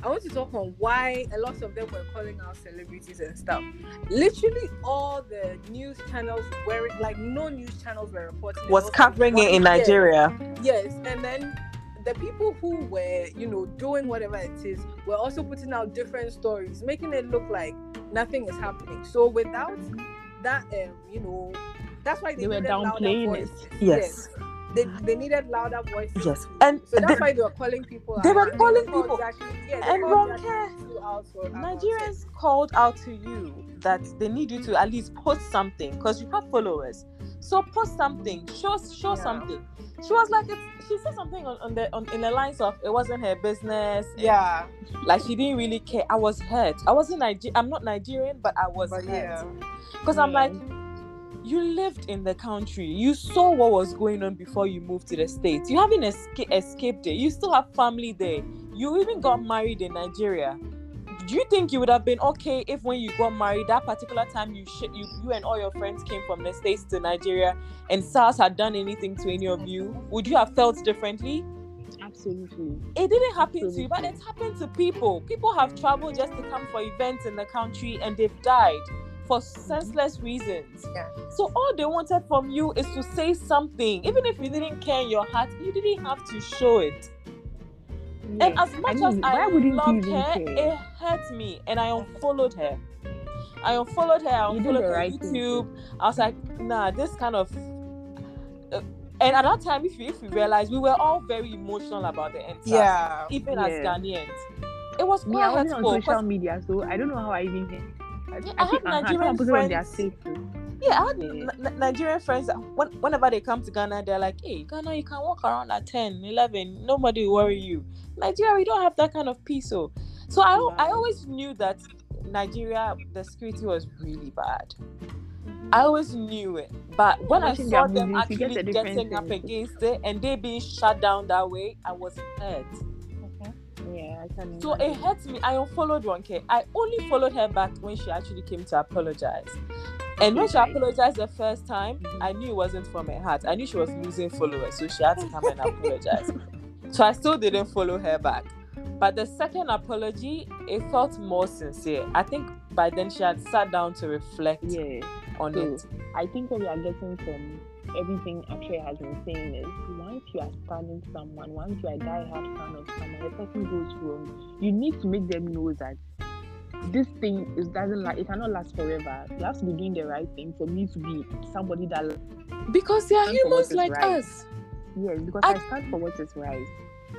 I want to talk on why a lot of them were calling out celebrities and stuff. Literally, all the news channels were like no news channels were reporting. Was covering it in Yes, Nigeria. Yes, and then the people who were, you know, doing whatever it is were also putting out different stories, making it look like nothing is happening. So without that, um, you know, that's why they, They were needed louder downplaying it. voices. Yes. They, they needed louder voices. Yes. too. And so that's the- why they were calling people. they were calling called people. Jackie- yeah, And called Ronke, Jackie out for- about it. Nigerians called out to you that they need you to at least post something because you have followers. So post something, show show Yeah. something. She was like, it's, she said something on, on the on in the lines of it wasn't her business. Yeah, like she didn't really care. I was hurt. I wasn't Niger. I'm not Nigerian, but I was but yeah. hurt because I'm like, you lived in the country. You saw what was going on before you moved to the states. You haven't esca- escaped it. You still have family there. You even got married in Nigeria. Do you think you would have been okay if when you got married that particular time you sh- you you and all your friends came from the states to Nigeria and SARS had done anything to any of you? Would you have felt differently? Absolutely. it didn't happen to you, but it's happened to people. People have traveled just to come for events in the country and they've died for senseless reasons. Yeah. So all they wanted from you is to say something. Even if you didn't care in your heart, you didn't have to show it. And as much mean, as why I wouldn't you loved her, care? it hurt me and I unfollowed her. I unfollowed her, I unfollowed her right thing YouTube. I was like, nah, this kind of uh, and at that time, if you if you realize, we were all very emotional about the end. Yeah. even as Yeah. Ghanaians. It was Me, quite I wasn't on social media, so I don't know how I even. I, Yeah, I, I think have Nigerian someone put it on their friends. Yeah, I had N- N- Nigerian friends when, whenever they come to Ghana, they're like, hey, Ghana, you can walk around at 10, 11, nobody will worry you. Nigeria, we don't have that kind of peace. So, so I, I always knew that Nigeria, the security was really bad. I always knew it. But when I Watching saw them actually getting up against it and they being shut down that way, I was hurt. Yeah, I can. So it hurts me. I unfollowed Ronke. I only followed her back when she actually came to apologize. And when she apologized the first time, mm-hmm. I knew it wasn't from her heart. I knew she was losing followers, so she had to come and apologize. So I still didn't follow her back. But the second apology, it felt more sincere. I think by then she had sat down to reflect Yeah. on it. I think what we are getting from everything Akshay has been saying is once you are standing someone, once you are a die-hard fan of someone, the person goes wrong, you need to make them know that this thing is doesn't like it cannot last forever. You have to be doing the right thing for me to be somebody that Because they are humans like right. us. yes, because I- I, stand for what is right.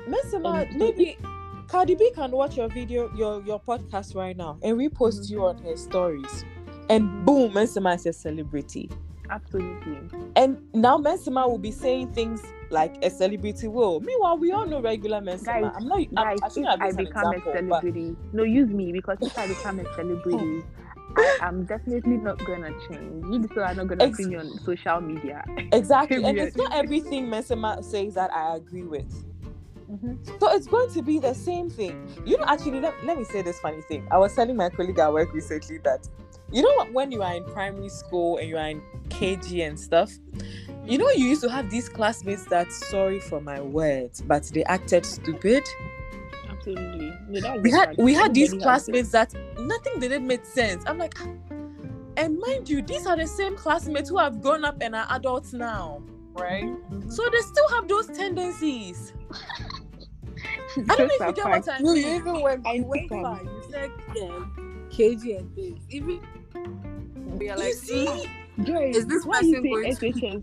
Mensima, And- maybe Cardi B can watch your video, your your podcast right now, and repost Mhm. you on her stories, and boom, Mensima is a celebrity. Absolutely. And now Mensima will be saying things like a celebrity will. Meanwhile, we all know regular Mensima. Guys, I'm not. I'm, Guys, I I used an become a example, but celebrity, no, use me because if I become a celebrity, I am definitely not gonna change. You still are not gonna Ex- see me on social media. exactly. And it's not everything Mensima says that I agree with. Mhm. So it's going to be the same thing. You know, actually, let, let me say this funny thing. I was telling my colleague at work recently that, you know when you are in primary school and you are in KG and stuff, you know, you used to have these classmates that, sorry for my words, but they acted stupid. Absolutely. No, that's We had we had these Everybody has it. classmates that nothing they did made sense. I'm like, "Ah." and mind you, these are the same classmates who have grown up and are adults now, right? So they still have those tendencies. I don't know Those if you are get what I No, mean. you even went, I you went think, far. um, You said um, KG and this. Even we are you like, see, "Mm, is this why you person say going to- SHS?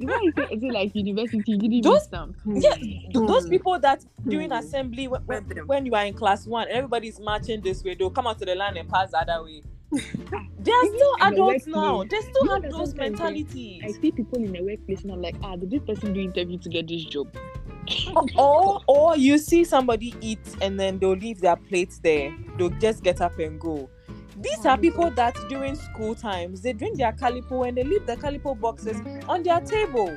Why you say it's like university? You didn't Those- miss some. yeah, th- those Hmm. people that during Hmm. assembly when, when, when you are in class one and everybody's marching this way, they'll come out to the line and pass the other way. they are still In the adults now. workplace, They still you have know those mentalities. I see people in the workplace and I'm like, ah, did this person do interview to get this job? or or you see somebody eat and then they'll leave their plates there they'll just get up and go these are people that during school times they drink their Kalyppo and they leave the Kalyppo boxes on their table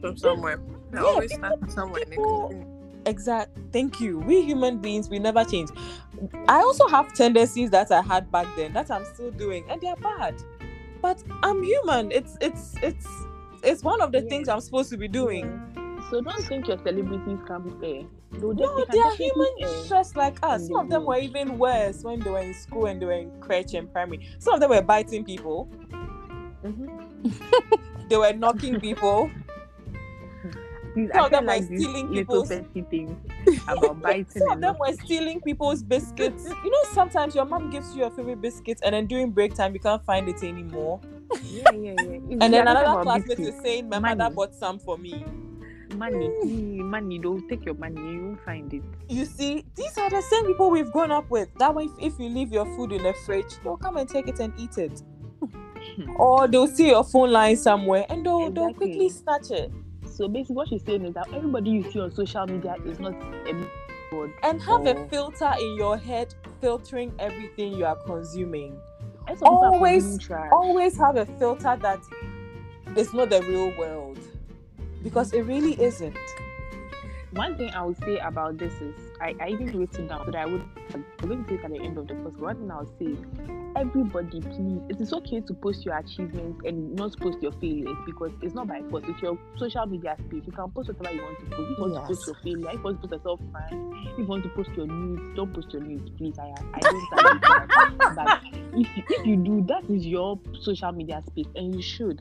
from somewhere. They Yeah, always people- start somewhere. and people- exact thank you we human beings we never change i also have tendencies that i had back then that i'm still doing and they're bad but i'm human it's it's it's it's one of the Yeah. things i'm supposed to be doing So don't think your celebrities come fair. No, just- they are human just like us. Some of them were even worse when they were in school and they were in crèche and primary. Some of them were biting people. Mhm. They were knocking people. Please, Some of them like were stealing people's- things about biting Some of them were stealing people's biscuits. You know, sometimes your mom gives you your favorite biscuit and then during break time you can't find it anymore. Yeah, yeah, yeah. And then another classmate biscuits. is saying, My Money. mother bought some for me. Money, mm, money. Don't take your money. You won't find it. You see, these are the same people we've grown up with. That way, if, if you leave your food in the fridge, they'll come and take it and eat it. or they'll see your phone line somewhere and they'll, they'll quickly snatch it. So basically, what she's saying is that everybody you see on social media is not a. And have a Oh. filter in your head filtering everything you are consuming. And some people are Always- consuming. Always have a filter that is not the real world. Because it really isn't. One thing I would say about this is I, I even wrote it down so that I would I'm going to say it at the end of the post. One thing I'll say everybody please it is okay to post your achievements and not post your failures because it's not by force. It's your social media space. You can post whatever you want to post. If you want to post your failure, if you want to post yourself if you want to post your news, don't post your news, please. I I don't. But if you, if you do, that is your social media space and you should.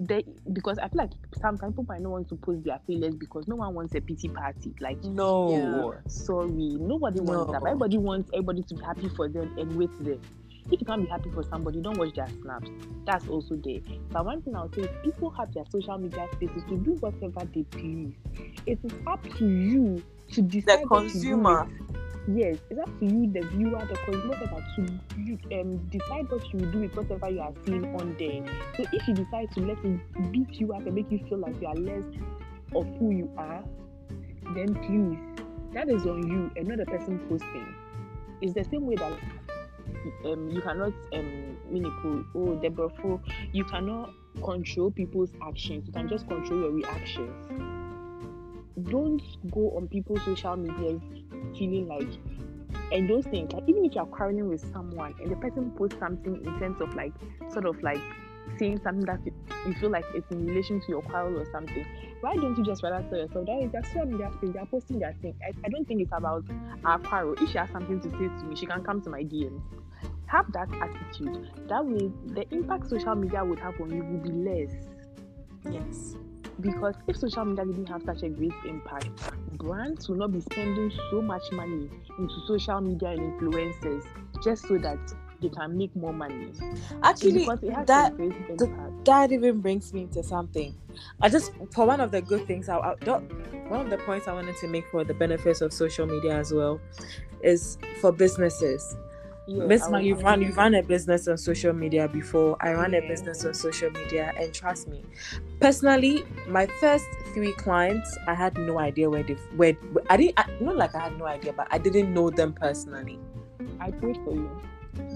They, because I feel like sometimes people might not want to post their failures because no one wants a pity party. Like No. sorry, nobody wants that. No. Everybody wants everybody to be happy for them and with them. If you can't be happy for somebody, don't watch their snaps. That's also there. But one thing I'll say is people have their social media spaces to do whatever they please. It is up to you to decide The what to do consumer. Yes, it's up to you, the viewer, the consumer, to you, um, decide what you do with whatever you are seeing on there. So if you decide to let it beat you up and make you feel like you are less of who you are, then please, that is on you and not the person posting. It's the same way that um, you cannot um, manipulate. Oh, Deborah, you cannot control people's actions. You can just control your reactions. Don't go on people's social media feeling like and those things like even if you're quarreling with someone and the person posts something in terms of like sort of like saying something that you, feel like it's in relation to your quarrel or something why don't you just rather tell yourself that is social media page they're posting their thing? I, I don't think it's about our quarrel. If she has something to say to me she can come to my DMs have that attitude. That way the impact social media would have on you will be less. Yes. Because if social media didn't have such a great impact, brands will not be spending so much money into social media and influencers just so that they can make more money. Actually, that a great the- impact. that even brings me to something. I just for one of the good things, I, I one of the points I wanted to make for the benefits of social media as well is for businesses. Yeah, Miss Ma, you've run you've run a business on social media before. I ran a business on social media, and trust me, personally, my first three clients, I had no idea where they where I didn't I, not like I had no idea, but I didn't know them personally. I prayed for you.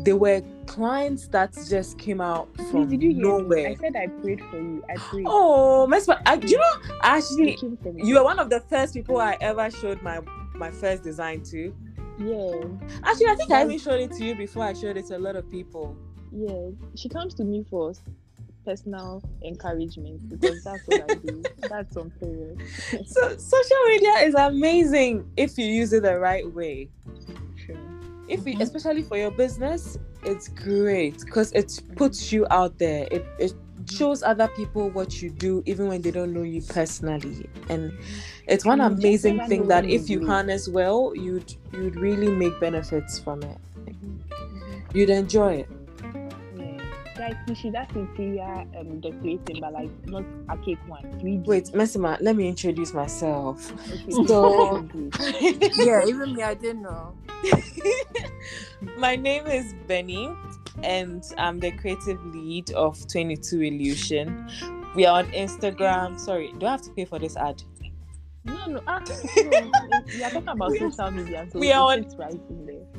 They were clients that just came out from did you hear me? nowhere. I said I prayed for you. I prayed. Oh, Miss Ma, I, you know, actually It came from you were one of the first people I ever showed my my first design to. Yeah, Actually, I think I even showed it to you before I showed it to a lot of people. yeah. She comes to me for personal encouragement because that's what I do. That's on period. So social media is amazing if you use it the right way. Sure. If you, Mhm. especially for your business, it's great because it puts you out there. It it shows other people what you do even when they don't know you personally. And it's one And amazing thing that if you you harness well, you'd you'd really make benefits from it. Mhm. You'd enjoy it. Yeah. Guys, you should that's interior um decorating, but like not a cake one. 3D. Wait, Messima, let me introduce myself. Okay. So- yeah, even me, I didn't know. My name is Benny, and I'm the creative lead of 22 Illusion. We are on Instagram. Sorry, do I have to pay for this ad? No, no, ah, no. We are talking about social media, so we are on- right.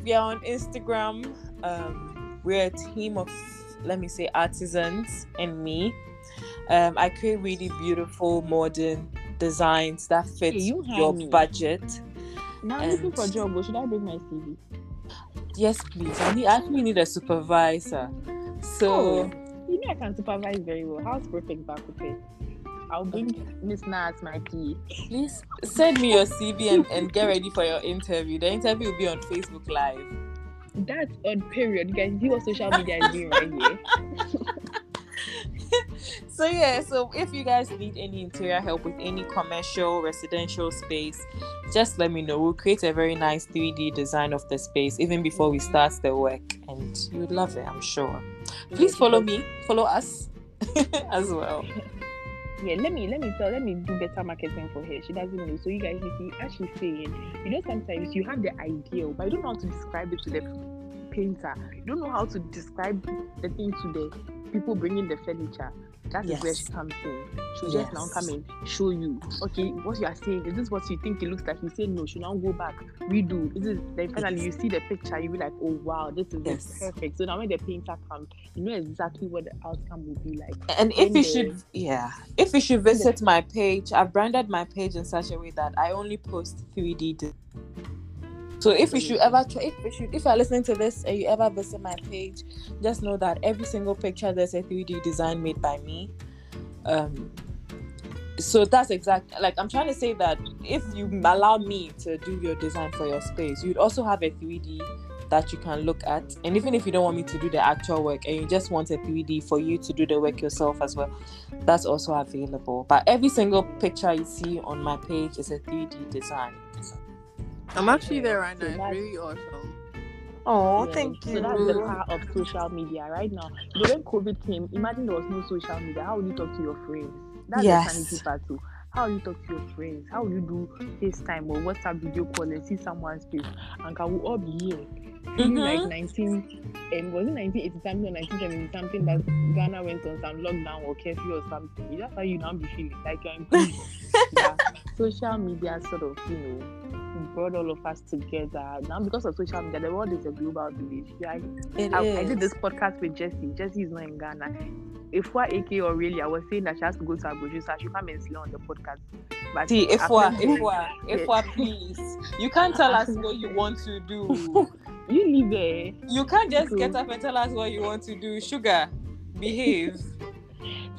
We are on Instagram. Um, we're a team of, let me say, artisans and me. Um, I create really beautiful modern designs that fit Hey, you your me. budget. Now I'm looking for a job, should I bring my CV? Yes, please. I need. I actually need a supervisor. So. Oh. You know I can supervise very well. How's perfect back with it? I'll bring Miss Na as my PA. Please send me your CV and, and get ready for your interview. The interview will be on Facebook Live. That's on period, You guys. See what social media is doing right here. So yeah, so if you guys need any interior help with any commercial residential space, just let me know. We'll create a very nice 3D design of the space even before we start the work, and you would love it, I'm sure. Please follow me, follow us as well. Yeah, let me let me tell let me do better marketing for her. She doesn't know. So you guys you see as she's saying, you know sometimes you have the idea, but you don't know how to describe it to the painter. You don't know how to describe the thing to the people bringing the furniture. That is where she comes in. She'll just now Yes. come show you. Okay, what you are saying is this what you think it looks like? You say no. She now go back, redo. This is then finally you see the picture. You be like, oh wow, this is Yes. perfect. So now when the painter comes, you know exactly what the outcome will be like. And if you should, yeah, if you should visit my page, I've branded my page in such a way that I only post 3D. de- So if you should ever try, if you should, if you're listening to this and you ever visit my page, just know that every single picture there's a 3D design made by me. Um, so that's exact. Like I'm trying to say that if you allow me to do your design for your space, you'd also have a 3D that you can look at. And even if you don't want me to do the actual work and you just want a 3D for you to do the work yourself as well, that's also available. But every single picture you see on my page is a 3D design. I'm actually there right now. It's really awesome. Oh, Yeah, thank you. So that's the power of social media right now. You know, when COVID came, imagine there was no social media. How would you talk to your friends? That's Yes. the sanity part too. How will you talk to your friends? How will you do FaceTime or WhatsApp video call and see someone's face? And can we all be here? Feeling Mhm. like 19, um, was it 1980 something or 1970 something that Ghana went on some lockdown or curfew or something? That's how you now be feeling like you're in prison. yeah. Social media sort of, you know, brought all of us together. Now, because of social media, the world is a global village. Yeah, It I, I did this podcast with Jesse. Jesse is not in Ghana. if what AK or really I was saying that she has to go to Abuja, so she come and slay on the podcast. But See, if doing- if what, if what, please. You can't tell us what you want to do. you leave there. You can't just Cool. get up and tell us what you want to do. Sugar, behave.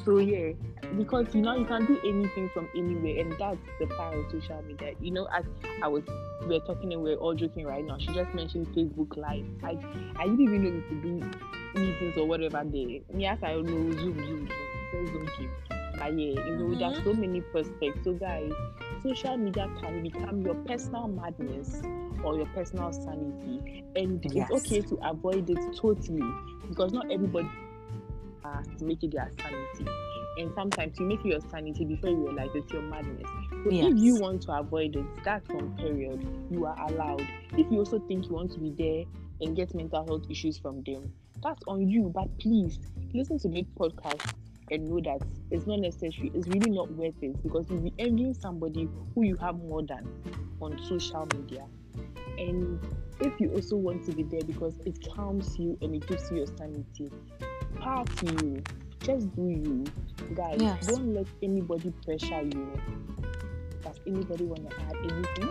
So yeah, because you know you can do anything from anywhere, and that's the power of social media. You know, as I was we are talking and we're all joking right now. She just mentioned Facebook Live. I I didn't even know we could do meetings or whatever there. Yes, I know Zoom, Zoom, Zoom, so Zoom came. But yeah, you know, there's mm-hmm. so many prospects. So guys, social media can become your personal madness or your personal sanity, and Yes. it's okay to avoid it totally because not everybody uh, to make it their sanity. And sometimes you make it your sanity before you realize it's your madness. So if you want to avoid it, that's one period. You are allowed. If you also think you want to be there and get mental health issues from them, that's on you. But please listen to this podcast and know that it's not necessary. It's really not worth it because you'll be envying somebody who you have more than on social media. And if you also want to be there because it calms you and it gives you your sanity, power to you. Just do you. Guys, Yes. don't let anybody pressure you. Does anybody want to add anything?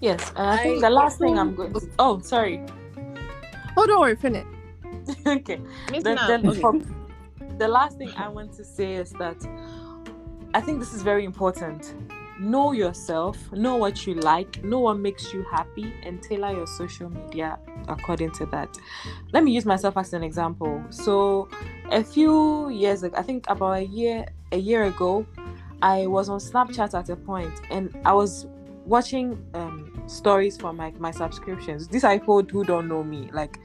Yes, and I think I the last thing I'm going to. Oh, sorry. Oh, don't worry, finish. okay. Miss the, Nam, the, okay. for- the last thing I want to say is that I think this is very important. Know yourself, know what you like, know what makes you happy, and tailor your social media according to that. Let me use myself as an example. So, a few years ago, I think about a year a year ago, I was on Snapchat at a point, and I was watching um, stories from like my subscriptions. These are people who don't know me, like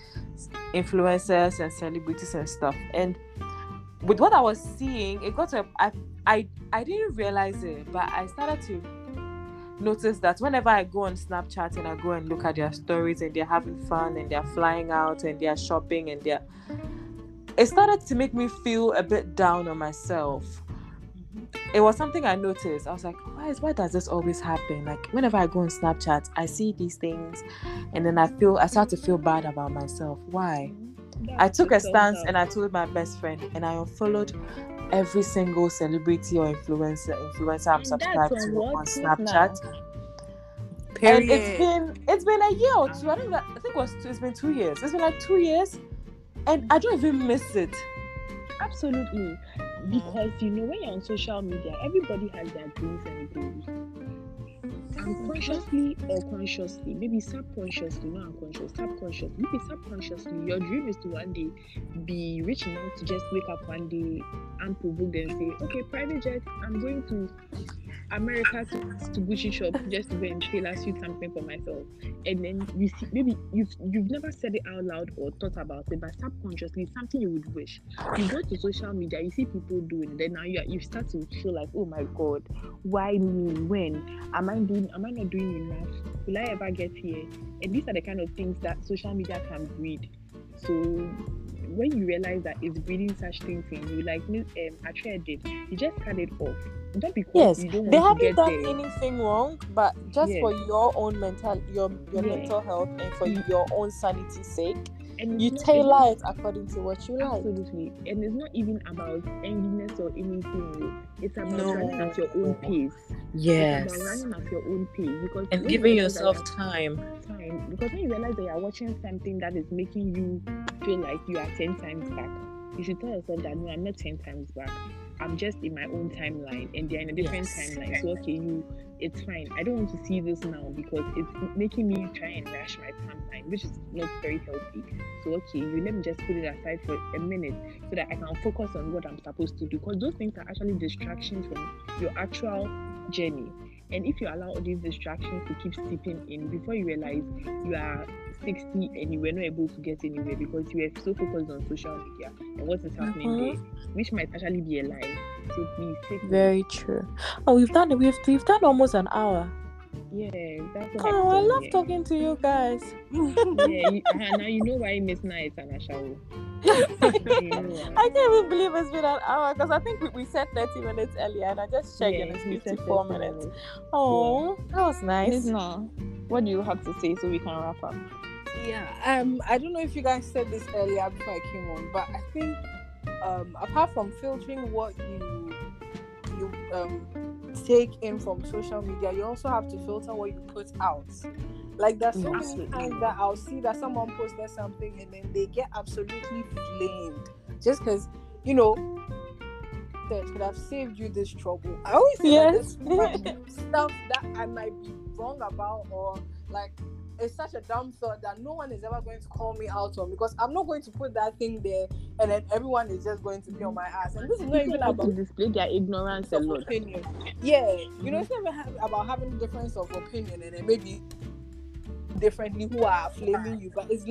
influencers and celebrities and stuff. And with what I was seeing, it got to a, I, I I didn't realize it, but I started to notice that whenever I go on Snapchat and I go and look at their stories and they're having fun and they're flying out and they're shopping and they're it started to make me feel a bit down on myself. Mm-hmm. It was something I noticed. I was like, why is why does this always happen? Like whenever I go on Snapchat, I see these things and then I feel I start to feel bad about myself. Why? Mm-hmm. I took a stance and I told my best friend and I unfollowed every single celebrity or influencer influencer I'm subscribed to on Snapchat. now? And it's been it's been a year or two. I think that I think it was two, it's been two years. It's been like two years, and I don't even miss it. Absolutely. Mm-hmm. Because you know, when you're on social media, everybody has their dreams and goals. Unconsciously or consciously, maybe subconsciously, not unconscious, subconsciously, maybe subconsciously, your dream is to one day be rich enough to just wake up one day unprovoked and say, okay, private jet, I'm going to America to, to Gucci shop just to go and tailor suit something for myself. And then you see, maybe you've you've never said it out loud or thought about it, but subconsciously, something you would wish. You go to social media, you see people doing, it, then now you you start to feel like, oh my god, why me? When am I doing? Am I not doing enough? Will I ever get here? And these are the kind of things that social media can breed. So when you realize that it's breeding such things in you, like Miss um, Atre did, you just cut it off. Not because Yes, They haven't done there. anything wrong, but just Yeah. for your own mental your your Yeah. mental health and for Mm. your own sanity's sake, and you tailor it according to what you like. Absolutely. And it's not even about enviness or anything. oh. It's about No. running at your own pace. Yes, running at your own pace. Because and when you giving that yourself time. time because when you realize that you're watching something that is making you feel like you are 10 times back you should tell yourself that no i'm not 10 times back i'm just in my own timeline and they're in a different Yes. timeline so okay you it's fine. I don't want to see this now because it's making me try and rush my timeline which is not very healthy. So okay you let me just put it aside for a minute so that i can focus on what i'm supposed to do because those things are actually distractions from your actual journey. And if you allow all these distractions to keep seeping in, before you realize you are 60 and you were not able to get anywhere because you were so focused on social media and what is happening Mhm. there, which might actually be a lie. So please take. Very true. Oh, we've done it. We've we've done almost an hour. Yeah, that's what Oh, I love saying. talking to you guys. Yeah, you, now you know why Miss Night and Ashawo. know. I can't even believe it's been an hour because I think we, we said 30 minutes earlier and I just checked and Yeah, it's you said 54 30 minutes. Oh, that was nice. What do you have to say so we can wrap up? Yeah. Um, I don't know if you guys said this earlier before I came on, but I think um, apart from filtering what you you um, take in from social media, you also have to filter what you put out. Like there's so many times that I'll see that someone posted something and then they get absolutely flamed just because you know that could have saved you this trouble. I always feel like stuff that I might be wrong about or like it's such a dumb thought that no one is ever going to call me out on because I'm not going to put that thing there and then everyone is just going to be on my ass. And this is not even about to display their ignorance a lot. opinion. Yeah, you know, it's never ha- about having a difference of opinion and then maybe differently who are flaming you, but it's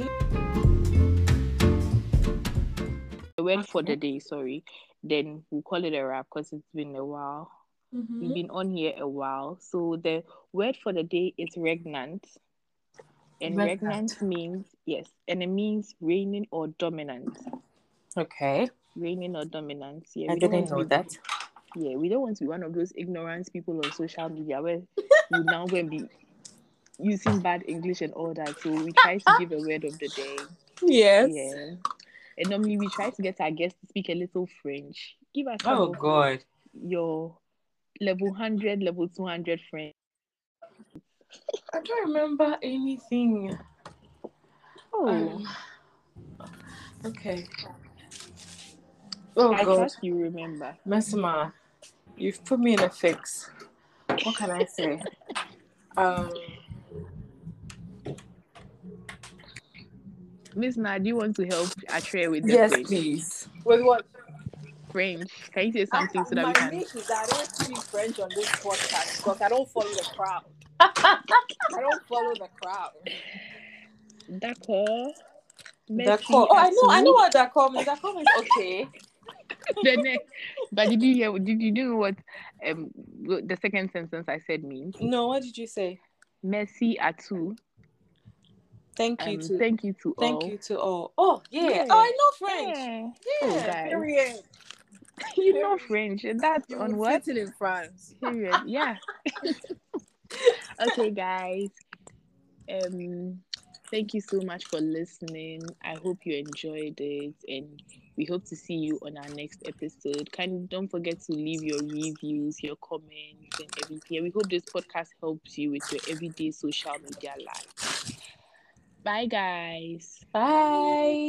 The word for the day, sorry. Then we'll call it a wrap because it's been a while. Mm-hmm. We've been on here a while. So the word for the day is regnant. And Regnant. regnant means yes, and it means reigning or dominant. Okay. Reigning or dominant. Yeah, I we don't didn't want know to be- that. Yeah, we don't want to be one of those ignorant people on social media where we now going to be using bad English and all that. So we try to give a word of the day. Yes. Yeah. And normally we try to get our guests to speak a little French. Give us Oh God. your level 100, level 200 French. I don't remember anything. Oh, Um, okay. Oh I God, trust you remember. Messima, you've put me in a fix. What can I say? um, Miss Nad, do you want to help Atre with the yes, French? please. with what French. Can you say something so that my we can? niche is I don't speak French on this podcast because I don't follow the crowd. I don't follow the crowd. D'accord. D'accord. Oh, I know. I know what d'accord means. D'accord means okay. Then, but did you hear? Did you know what um the second sentence I said means? No, what did you say? Merci à tous. Thank you Um, to thank you to thank all. you to all. Oh yeah. Yeah. Oh, I know French. Yeah. Yeah. Oh. Period. you know French. and That's You on would what? in France. Period. Yeah. okay, guys. Um, thank you so much for listening. I hope you enjoyed it, and we hope to see you on our next episode. Kind don't forget to leave your reviews, your comments, and everything. We hope this podcast helps you with your everyday social media life. Bye, guys. Bye.